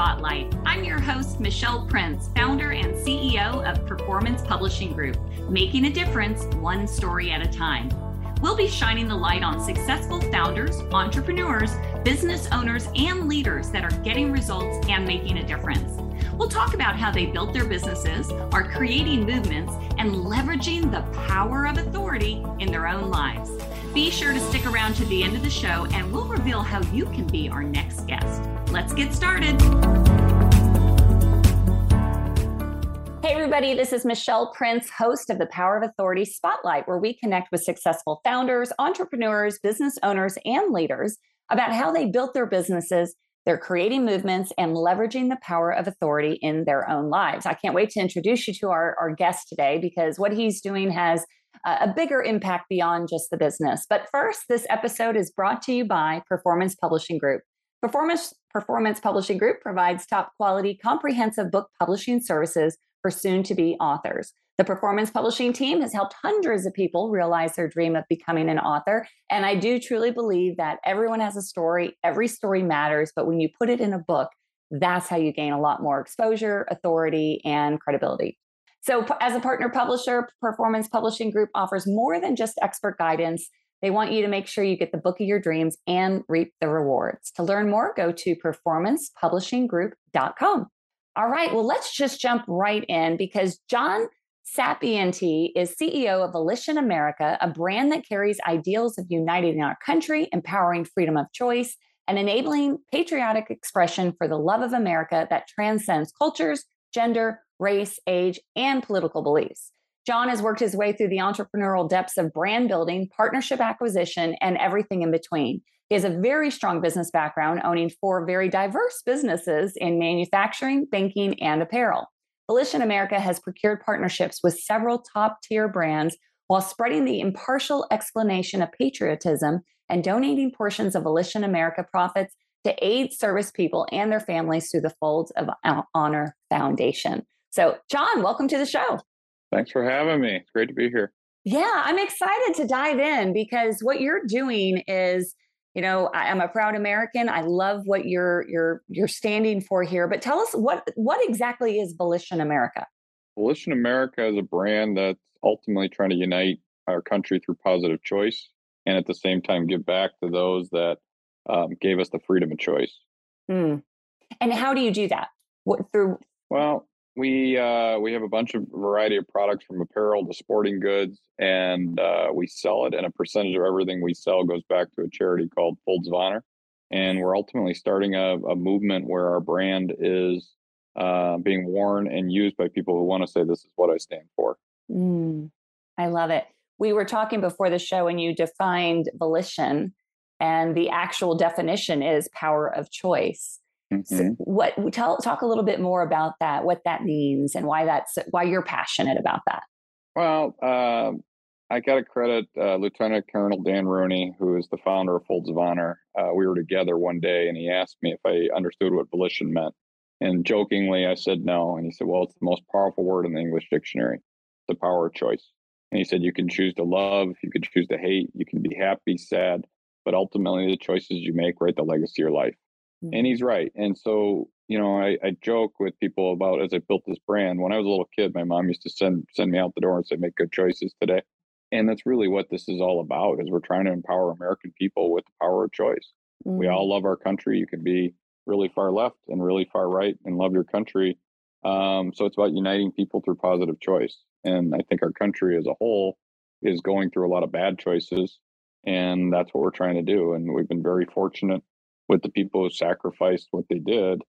Spotlight. I'm your host, Michelle Prince, founder and CEO of Performance Publishing Group, making a difference one story at a time. We'll be shining the light on successful founders, entrepreneurs, business owners, and leaders that are getting results and making a difference. We'll talk about how they built their businesses, are creating movements, and leveraging the power of authority in their own lives. Be sure to stick around to the end of the show and we'll reveal how you can be our next guest. Let's get started. Hey, everybody, this is Michelle Prince, host of the Power of Authority Spotlight, where we connect with successful founders, entrepreneurs, business owners, and leaders about how they built their businesses they're creating movements and leveraging the power of authority in their own lives. I can't wait to introduce you to our, our guest today because what he's doing has a bigger impact beyond just the business. But first, this episode is brought to you by Performance Publishing Group. Performance, Performance Publishing Group provides top quality, comprehensive book publishing services for soon to be authors. The performance publishing team has helped hundreds of people realize their dream of becoming an author. And I do truly believe that everyone has a story, every story matters, but when you put it in a book, that's how you gain a lot more exposure, authority, and credibility. So, as a partner publisher, Performance Publishing Group offers more than just expert guidance. They want you to make sure you get the book of your dreams and reap the rewards. To learn more, go to performancepublishinggroup.com. All right, well, let's just jump right in because John Sapiente is CEO of Volition America, a brand that carries ideals of uniting our country, empowering freedom of choice, and enabling patriotic expression for the love of America that transcends cultures, gender, race, age, and political beliefs. John has worked his way through the entrepreneurial depths of brand building, partnership acquisition, and everything in between. He has a very strong business background, owning four very diverse businesses in manufacturing, banking, and apparel. Volition America has procured partnerships with several top tier brands while spreading the impartial explanation of patriotism and donating portions of Volition America profits to aid service people and their families through the Folds of Honor Foundation. So, John, welcome to the show. Thanks for having me. It's great to be here. Yeah, I'm excited to dive in because what you're doing is you know I, am a proud american i love what you're you're you're standing for here but tell us what what exactly is volition america volition america is a brand that's ultimately trying to unite our country through positive choice and at the same time give back to those that um, gave us the freedom of choice mm. and how do you do that what through well we uh, we have a bunch of variety of products from apparel to sporting goods, and uh, we sell it. And a percentage of everything we sell goes back to a charity called Folds of Honor. And we're ultimately starting a, a movement where our brand is uh, being worn and used by people who want to say, "This is what I stand for." Mm, I love it. We were talking before the show, and you defined volition, and the actual definition is power of choice. Mm-hmm. So what tell talk a little bit more about that, what that means, and why that's why you're passionate about that. Well, uh, I got to credit uh, Lieutenant Colonel Dan Rooney, who is the founder of Folds of Honor. Uh, we were together one day, and he asked me if I understood what volition meant. And jokingly, I said no. And he said, "Well, it's the most powerful word in the English dictionary. The power of choice." And he said, "You can choose to love, you can choose to hate, you can be happy, sad, but ultimately, the choices you make write the legacy of your life." Mm-hmm. And he's right. And so, you know, I, I joke with people about as I built this brand. When I was a little kid, my mom used to send send me out the door and say, "Make good choices today." And that's really what this is all about. Is we're trying to empower American people with the power of choice. Mm-hmm. We all love our country. You can be really far left and really far right and love your country. Um, so it's about uniting people through positive choice. And I think our country as a whole is going through a lot of bad choices, and that's what we're trying to do. And we've been very fortunate with the people who sacrificed what they did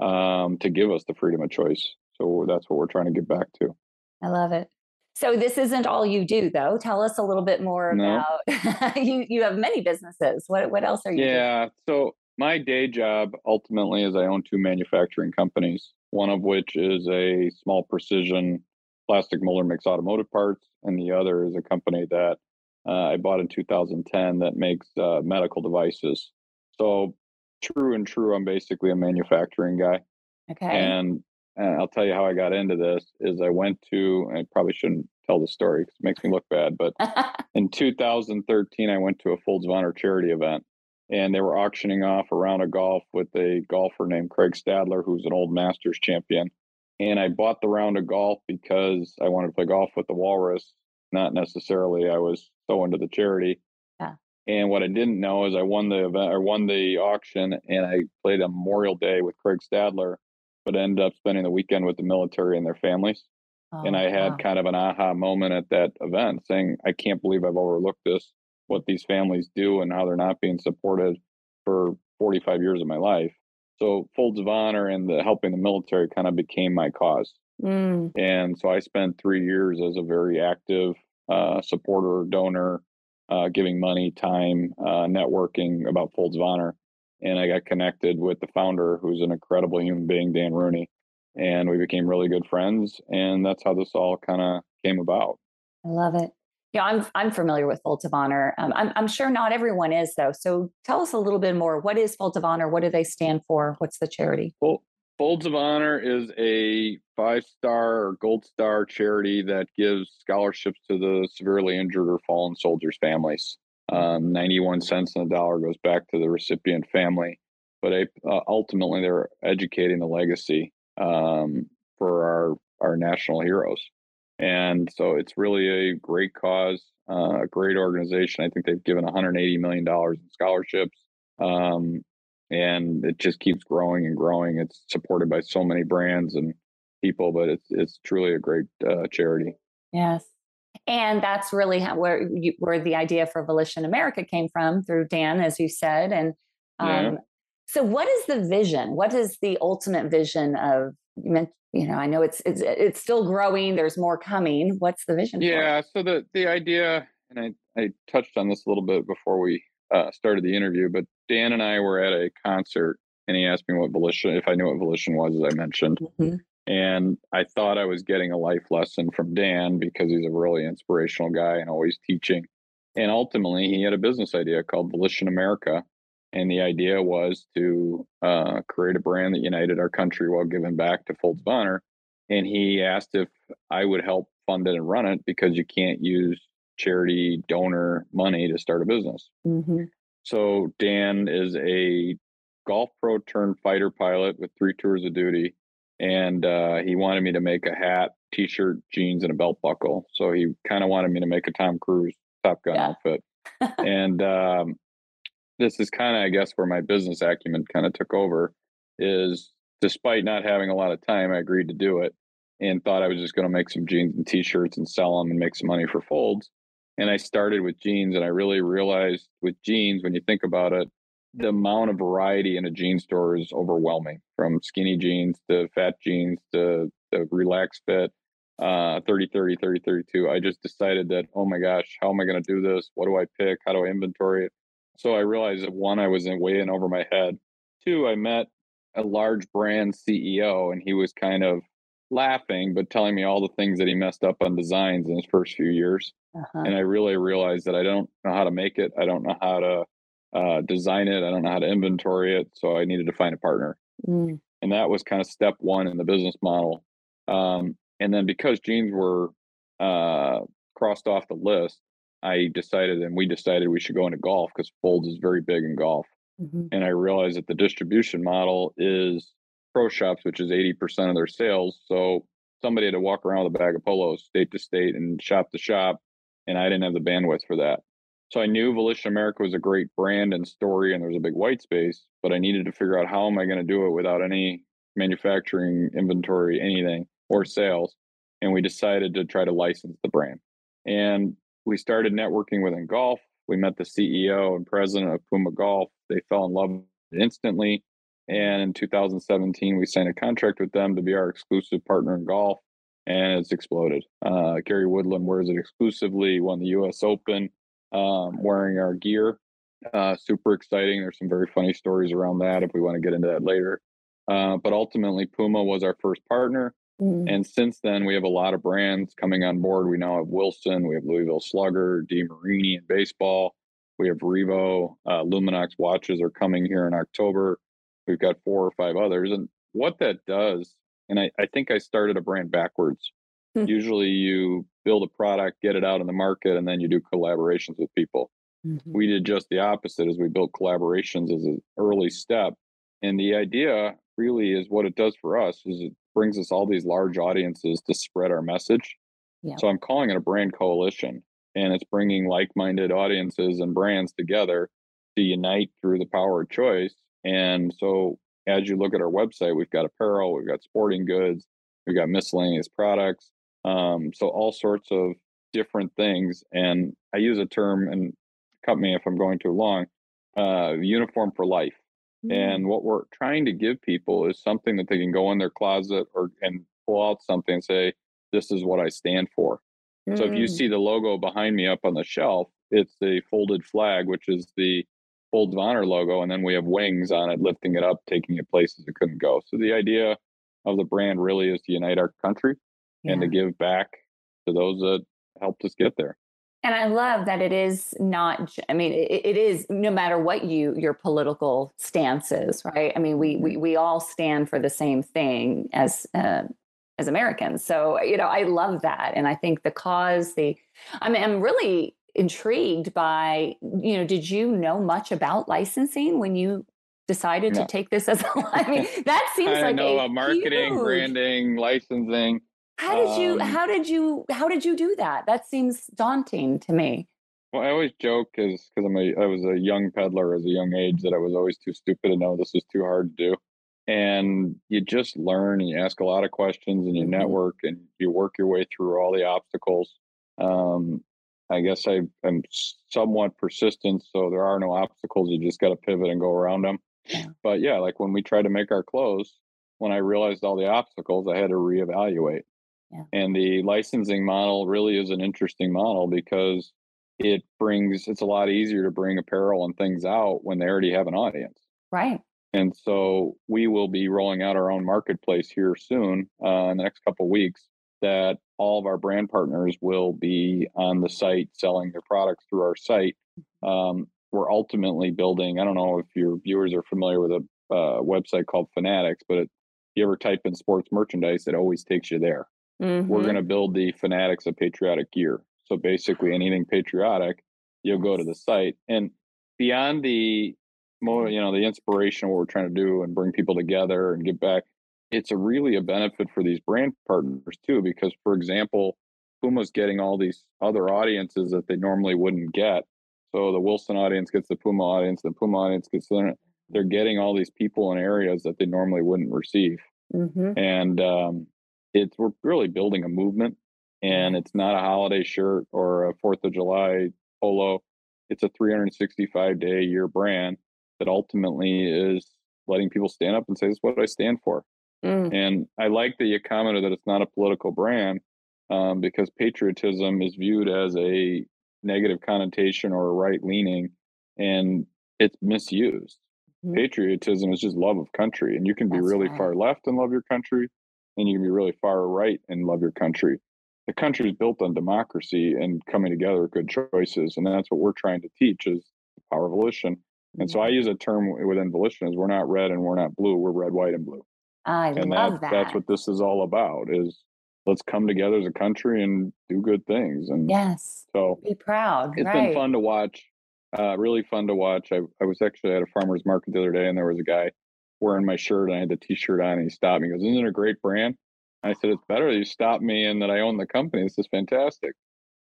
um, to give us the freedom of choice. So that's what we're trying to get back to. I love it. So this isn't all you do, though. Tell us a little bit more no. about you. You have many businesses. What what else are you? Yeah. Doing? So my day job ultimately is I own two manufacturing companies. One of which is a small precision plastic molder mix automotive parts, and the other is a company that uh, I bought in 2010 that makes uh, medical devices. So true and true, I'm basically a manufacturing guy. Okay. And, and I'll tell you how I got into this is I went to I probably shouldn't tell the story because it makes me look bad, but in 2013 I went to a Folds of Honor charity event and they were auctioning off a round of golf with a golfer named Craig Stadler, who's an old Masters champion. And I bought the round of golf because I wanted to play golf with the Walrus, not necessarily I was so into the charity. And what I didn't know is I won the event or won the auction, and I played a Memorial Day with Craig Stadler, but ended up spending the weekend with the military and their families. Oh, and I had wow. kind of an aha moment at that event, saying, "I can't believe I've overlooked this." What these families do and how they're not being supported for 45 years of my life. So Folds of Honor and the helping the military kind of became my cause. Mm, And so I spent three years as a very active uh, supporter, donor, uh, giving money, time, uh, networking about Folds of Honor. And I got connected with the founder, who's an incredible human being, Dan Rooney. And we became really good friends. And that's how this all kind of came about. I love it. Yeah, I'm I'm familiar with Folds of Honor. Um, I'm I'm sure not everyone is though. So tell us a little bit more. What is Folds of Honor? What do they stand for? What's the charity? Well, Folds of Honor is a five star or gold star charity that gives scholarships to the severely injured or fallen soldiers' families. Um, 91 cents on the dollar goes back to the recipient family, but uh, ultimately they're educating the legacy um, for our, our national heroes. And so it's really a great cause, uh, a great organization. I think they've given $180 million in scholarships. Um, and it just keeps growing and growing. It's supported by so many brands and people, but it's it's truly a great uh, charity. Yes, and that's really how, where you, where the idea for Volition America came from through Dan, as you said. And um, Yeah. so, what is the vision? What is the ultimate vision of? You meant, you know, I know it's it's it's still growing. There's more coming. What's the vision? Yeah. So the the idea, and I I touched on this a little bit before we uh, started the interview, but Dan and I were at a concert, and he asked me what volition, if I knew what volition was, as I mentioned. Mhm. And I thought I was getting a life lesson from Dan because he's a really inspirational guy and always teaching. And ultimately, he had a business idea called Volition America. And the idea was to uh, create a brand that united our country while giving back to Folds of Honor. And he asked if I would help fund it and run it because you can't use charity donor money to start a business. Mhm. So Dan is a golf pro turned fighter pilot with three tours of duty, and uh, he wanted me to make a hat, t-shirt, jeans, and a belt buckle. So he kind of wanted me to make a Tom Cruise Top Gun Yeah. outfit. and um, this is kind of, I guess, where my business acumen kind of took over. Is despite not having a lot of time, I agreed to do it and thought I was just going to make some jeans and t-shirts and sell them and make some money for Folds. And I started with jeans, and I really realized with jeans, when you think about it, the amount of variety in a jean store is overwhelming from skinny jeans to fat jeans to the relaxed fit, uh, 30, 30, 30, 32. I just decided that, oh my gosh, how am I going to do this? What do I pick? How do I inventory it? So I realized that one, I was in way in over my head. Two, I met a large brand CEO, and he was kind of laughing, but telling me all the things that he messed up on designs in his first few years Uh-huh. and I really realized that I don't know how to make it. I don't know how to uh, design it. I don't know how to inventory it. So I needed to find a partner, Mm. and that was kind of step one in the business model. Um, and then because jeans were uh, crossed off the list, I decided, and we decided we should go into golf because Folds is very big in golf. Mhm. And I realized that the distribution model is pro shops, which is 80% of their sales. So somebody had to walk around with a bag of polos state to state and shop to shop. And I didn't have the bandwidth for that. So I knew Volition America was a great brand and story, and there was a big white space, but I needed to figure out how am I going to do it without any manufacturing, inventory, anything, or sales. And we decided to try to license the brand. And we started networking within golf. We met the CEO and president of Puma Golf. They fell in love instantly. And in 2017, we signed a contract with them to be our exclusive partner in golf, and it's exploded. Uh, Gary Woodland wears it exclusively, won the U.S. Open um, wearing our gear. Uh, super exciting. There's some very funny stories around that if we want to get into that later. Uh, but ultimately, Puma was our first partner. Mm. And since then, we have a lot of brands coming on board. We now have Wilson, we have Louisville Slugger, DeMarini in baseball. We have Revo, uh, Luminox watches are coming here in October. We've got four or five others. And what that does, and I, I think I started a brand backwards. Hmm. Usually you build a product, get it out in the market, and then you do collaborations with people. Mm-hmm. We did just the opposite as we built collaborations as an early step. And the idea really is what it does for us is it brings us all these large audiences to spread our message. Yeah. So I'm calling it a brand coalition and it's bringing like-minded audiences and brands together to unite through the power of choice. And so as you look at our website, we've got apparel, we've got sporting goods, we've got miscellaneous products. Um, so all sorts of different things. And I use a term, and cut me if I'm going too long, uh, uniform for life. Mm-hmm. And what we're trying to give people is something that they can go in their closet or and pull out something and say, "This is what I stand for." Mm-hmm. So if you mm. see the logo behind me up on the shelf, it's the folded flag, which is the Of Honor logo, and then we have wings on it, lifting it up, taking it places it couldn't go. So the idea of the brand really is to unite our country yeah. and to give back to those that helped us get there. And I love that it is not. I mean, it, it is no matter what you your political stance is, right? I mean, we we mm-hmm. we all stand for the same thing as uh, as Americans. So you know, I love that, and I think the cause, the I mean, I'm really intrigued by you know. Did you know much about licensing when you decided no. to take this as a? I mean, that seems I like know a marketing, huge, branding, licensing. How did you um, how did you how did you do that? That seems daunting to me. Well, I always joke because because I'm a I was a young peddler as a young age that I was always too stupid to know this was too hard to do. And you just learn and you ask a lot of questions and you mm-hmm. network and you work your way through all the obstacles. Um, I guess I am somewhat persistent, so there are no obstacles. You just got to pivot and go around them. Yeah. But yeah, like when we tried to make our clothes, when I realized all the obstacles, I had to reevaluate. Yeah. And the licensing model really is an interesting model because it brings it's a lot easier to bring apparel and things out when they already have an audience. Right. And so we will be rolling out our own marketplace here soon, uh, in the next couple weeks, that all of our brand partners will be on the site selling their products through our site. Um, we're ultimately building. I don't know if your viewers are familiar with a uh, website called Fanatics, but if you ever type in sports merchandise, it always takes you there. Mm-hmm. We're going to build the fanatics of patriotic gear. So basically, anything patriotic, you'll go to the site. And beyond the more, you know, the inspiration what we're trying to do and bring people together and get back, it's a really a benefit for these brand partners too. Because, for example, Puma's getting all these other audiences that they normally wouldn't get. So the Wilson audience gets the Puma audience, the Puma audience gets the, they're getting all these people in areas that they normally wouldn't receive. Mm-hmm. And um, it's we're really building a movement and it's not a holiday shirt or a fourth of july polo it's a 365 day year brand that ultimately is letting people stand up and say this is what i stand for mm. and i like that you commented that it's not a political brand um, because patriotism is viewed as a negative connotation or a right leaning and it's misused mm. patriotism is just love of country and you can be That's really right. far left and love your country and you can be really far right and love your country. The country is built on democracy and coming together with good choices, and that's what we're trying to teach is the power of volition. And so I mm-hmm. use a term within volition is we're not red and we're not blue, we're red, white, and blue. I and love that. That's what this is all about is let's come together as a country and do good things. And yes, so be proud. It's right. been fun to watch. Uh, really fun to watch. I, I was actually at a farmer's market the other day and there was a guy wearing my shirt and I had the t-shirt on and he stopped me. He goes, isn't it a great brand? I said, it's better that you stopped me and that I own the company. This is fantastic.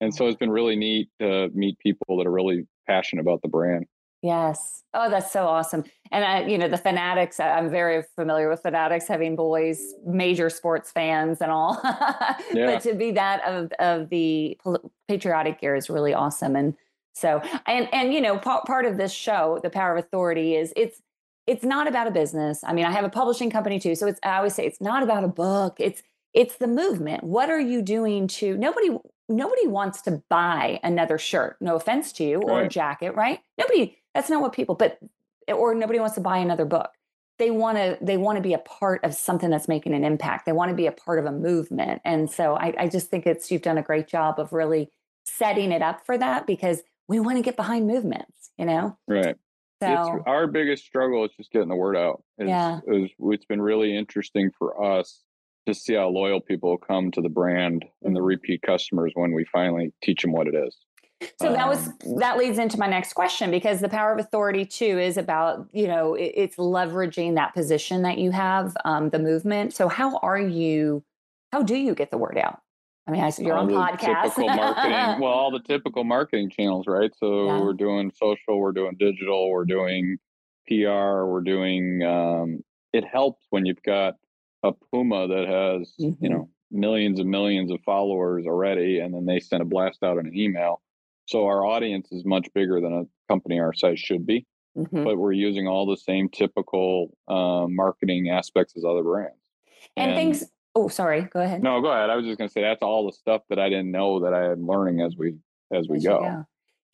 And so it's been really neat to meet people that are really passionate about the brand. Yes. Oh, that's so awesome. And I, you know, the Fanatics, I'm very familiar with Fanatics, having boys, major sports fans and all. yeah. But to be that of, of the patriotic gear is really awesome. And so, and, and, you know, part, part of this show, The Power of Authority is it's, it's not about a business. I mean, I have a publishing company too. So it's, I always say it's not about a book. It's, it's the movement. What are you doing to nobody, nobody wants to buy another shirt. No offense to you or a jacket, right? Nobody, that's not what people, but, or nobody wants to buy another book. They want to, they want to be a part of something that's making an impact. They want to be a part of a movement. And so I, I just think it's, you've done a great job of really setting it up for that because we want to get behind movements, you know? Right. So it's, our biggest struggle is just getting the word out. It's, yeah. It's, it's been really interesting for us to see how loyal people come to the brand and the mm-hmm. repeat customers when we finally teach them what it is. So that was um, that leads into my next question because the power of authority too is about you know it, it's leveraging that position that you have, um, the movement. So how are you? How do you get the word out? I mean, I, you're all on podcast. Typical marketing. well, all the typical marketing channels, right? So yeah. we're doing social, we're doing digital, we're doing PR, we're doing. Um, it helps when you've got a Puma that has mm-hmm. you know millions and millions of followers already, and then they send a blast out in an email. So our audience is much bigger than a company our size should be, mm-hmm. but we're using all the same typical uh, marketing aspects as other brands. And, and, things. Oh, sorry. Go ahead. No, go ahead. I was just going to say that's all the stuff that I didn't know that I am learning as we as we go.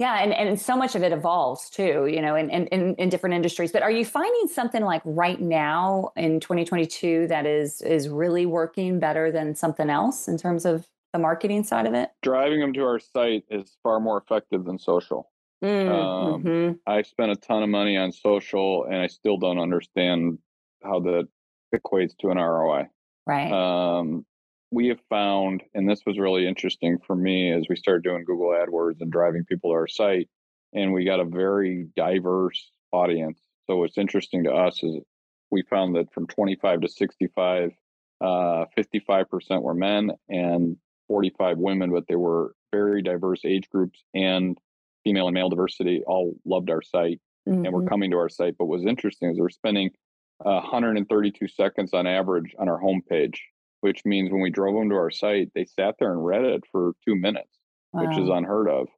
Yeah, and, and so much of it evolves too, you know, in, in, in different industries. But are you finding something like right now in 2022 that is is really working better than something else in terms of the marketing side of it? Driving them to our site is far more effective than social. Mm, um, mm-hmm. I spent a ton of money on social, and I still don't understand how that equates to an ROI. Right. Um, we have found, and this was really interesting for me as we started doing Google AdWords and driving people to our site, and we got a very diverse audience. So what's interesting to us is we found that from 25 to 65, uh, 55% were men and 45 women, but they were very diverse age groups and female and male diversity all loved our site mm-hmm. and were coming to our site. But was interesting is we're spending uh, 132 seconds on average on our homepage which means when we drove them to our site, they sat there and read it for two minutes, wow. which is unheard of.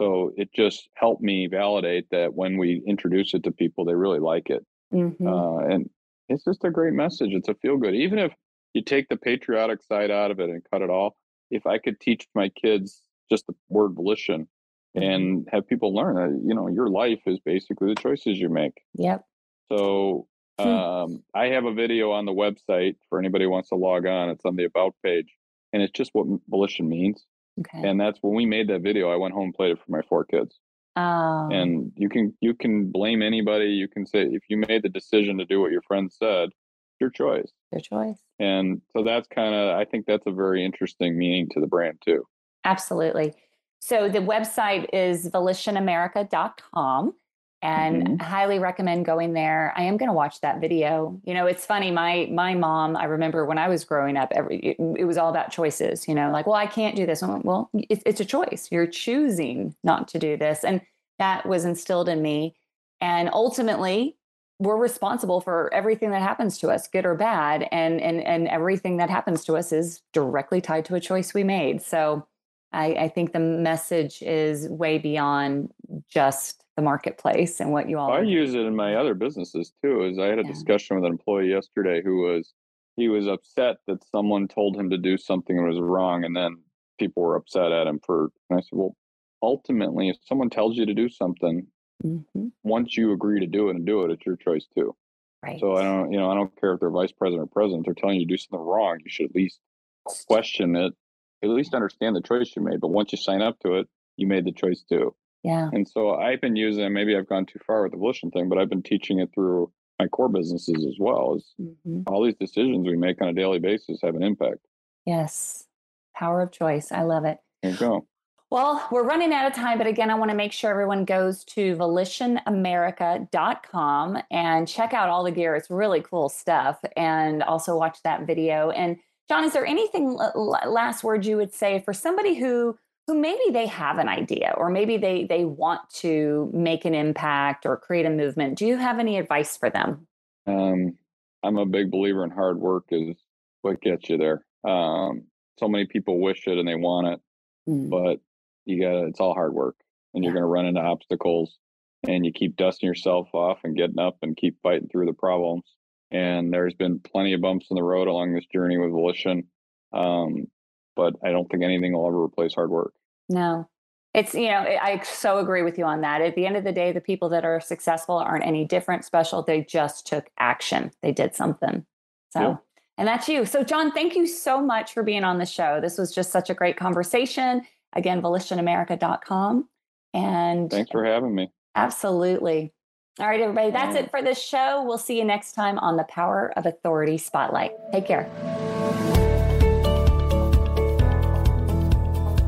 So it just helped me validate that when we introduce it to people, they really like it. Mm-hmm. Uh, and it's just a great message. It's a feel good. Even if you take the patriotic side out of it and cut it all, if I could teach my kids just the word volition mm-hmm. and have people learn that, you know, your life is basically the choices you make. Yep. So Hmm. Um, I have a video on the website for anybody who wants to log on. It's on the about page, and it's just what volition means. Okay. And that's when we made that video. I went home and played it for my four kids. Oh. And you can you can blame anybody. You can say if you made the decision to do what your friend said, your choice. Your choice. And so that's kind of I think that's a very interesting meaning to the brand too. Absolutely. So the website is volitionamerica.com and mm-hmm. highly recommend going there. I am going to watch that video. You know, it's funny. My my mom, I remember when I was growing up, every it, it was all about choices. You know, like, well, I can't do this. Like, well, it, it's a choice. You're choosing not to do this, and that was instilled in me. And ultimately, we're responsible for everything that happens to us, good or bad, and and and everything that happens to us is directly tied to a choice we made. So. I, I think the message is way beyond just the marketplace and what you all. I use it in my other businesses too. Is I had a yeah. discussion with an employee yesterday who was he was upset that someone told him to do something that was wrong, and then people were upset at him for. And I said, well, ultimately, if someone tells you to do something, mm-hmm. once you agree to do it and do it, it's your choice too. Right. So I don't, you know, I don't care if they're vice president or president. They're telling you to do something wrong. You should at least question it. At least understand the choice you made. But once you sign up to it, you made the choice too. Yeah. And so I've been using, maybe I've gone too far with the volition thing, but I've been teaching it through my core businesses as well. As mm-hmm. all these decisions we make on a daily basis have an impact. Yes. Power of choice. I love it. There you go. Well, we're running out of time, but again, I want to make sure everyone goes to volitionamerica.com and check out all the gear. It's really cool stuff. And also watch that video. And John, is there anything last word you would say for somebody who who maybe they have an idea or maybe they they want to make an impact or create a movement do you have any advice for them um, i'm a big believer in hard work is what gets you there um, so many people wish it and they want it mm. but you got it's all hard work and you're going to run into obstacles and you keep dusting yourself off and getting up and keep fighting through the problems and there's been plenty of bumps in the road along this journey with volition um, but I don't think anything will ever replace hard work. No. It's, you know, I so agree with you on that. At the end of the day, the people that are successful aren't any different, special. They just took action. They did something. So, yeah. and that's you. So, John, thank you so much for being on the show. This was just such a great conversation. Again, volitionamerica.com. And thanks for having me. Absolutely. All right, everybody, that's it for this show. We'll see you next time on the Power of Authority Spotlight. Take care.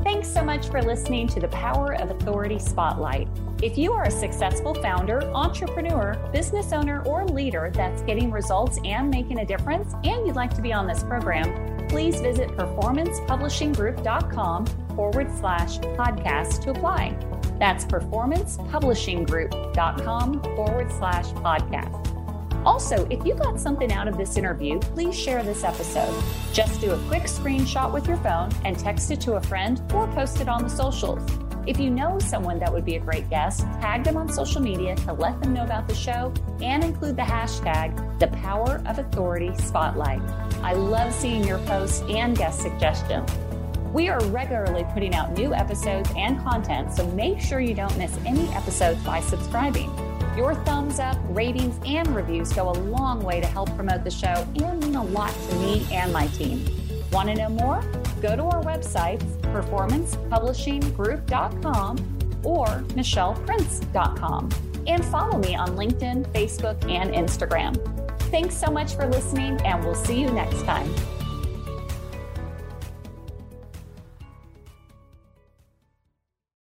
Thanks so much for listening to the Power of Authority Spotlight. If you are a successful founder, entrepreneur, business owner, or leader that's getting results and making a difference, and you'd like to be on this program, please visit performancepublishinggroup.com forward slash podcast to apply. That's performancepublishinggroup.com forward slash podcast. Also, if you got something out of this interview, please share this episode. Just do a quick screenshot with your phone and text it to a friend or post it on the socials. If you know someone that would be a great guest, tag them on social media to let them know about the show and include the hashtag the power of authority spotlight. I love seeing your posts and guest suggestions. We are regularly putting out new episodes and content, so make sure you don't miss any episodes by subscribing. Your thumbs up, ratings, and reviews go a long way to help promote the show and mean a lot to me and my team. Want to know more? Go to our websites, performancepublishinggroup.com or michelleprince.com, and follow me on LinkedIn, Facebook, and Instagram. Thanks so much for listening, and we'll see you next time.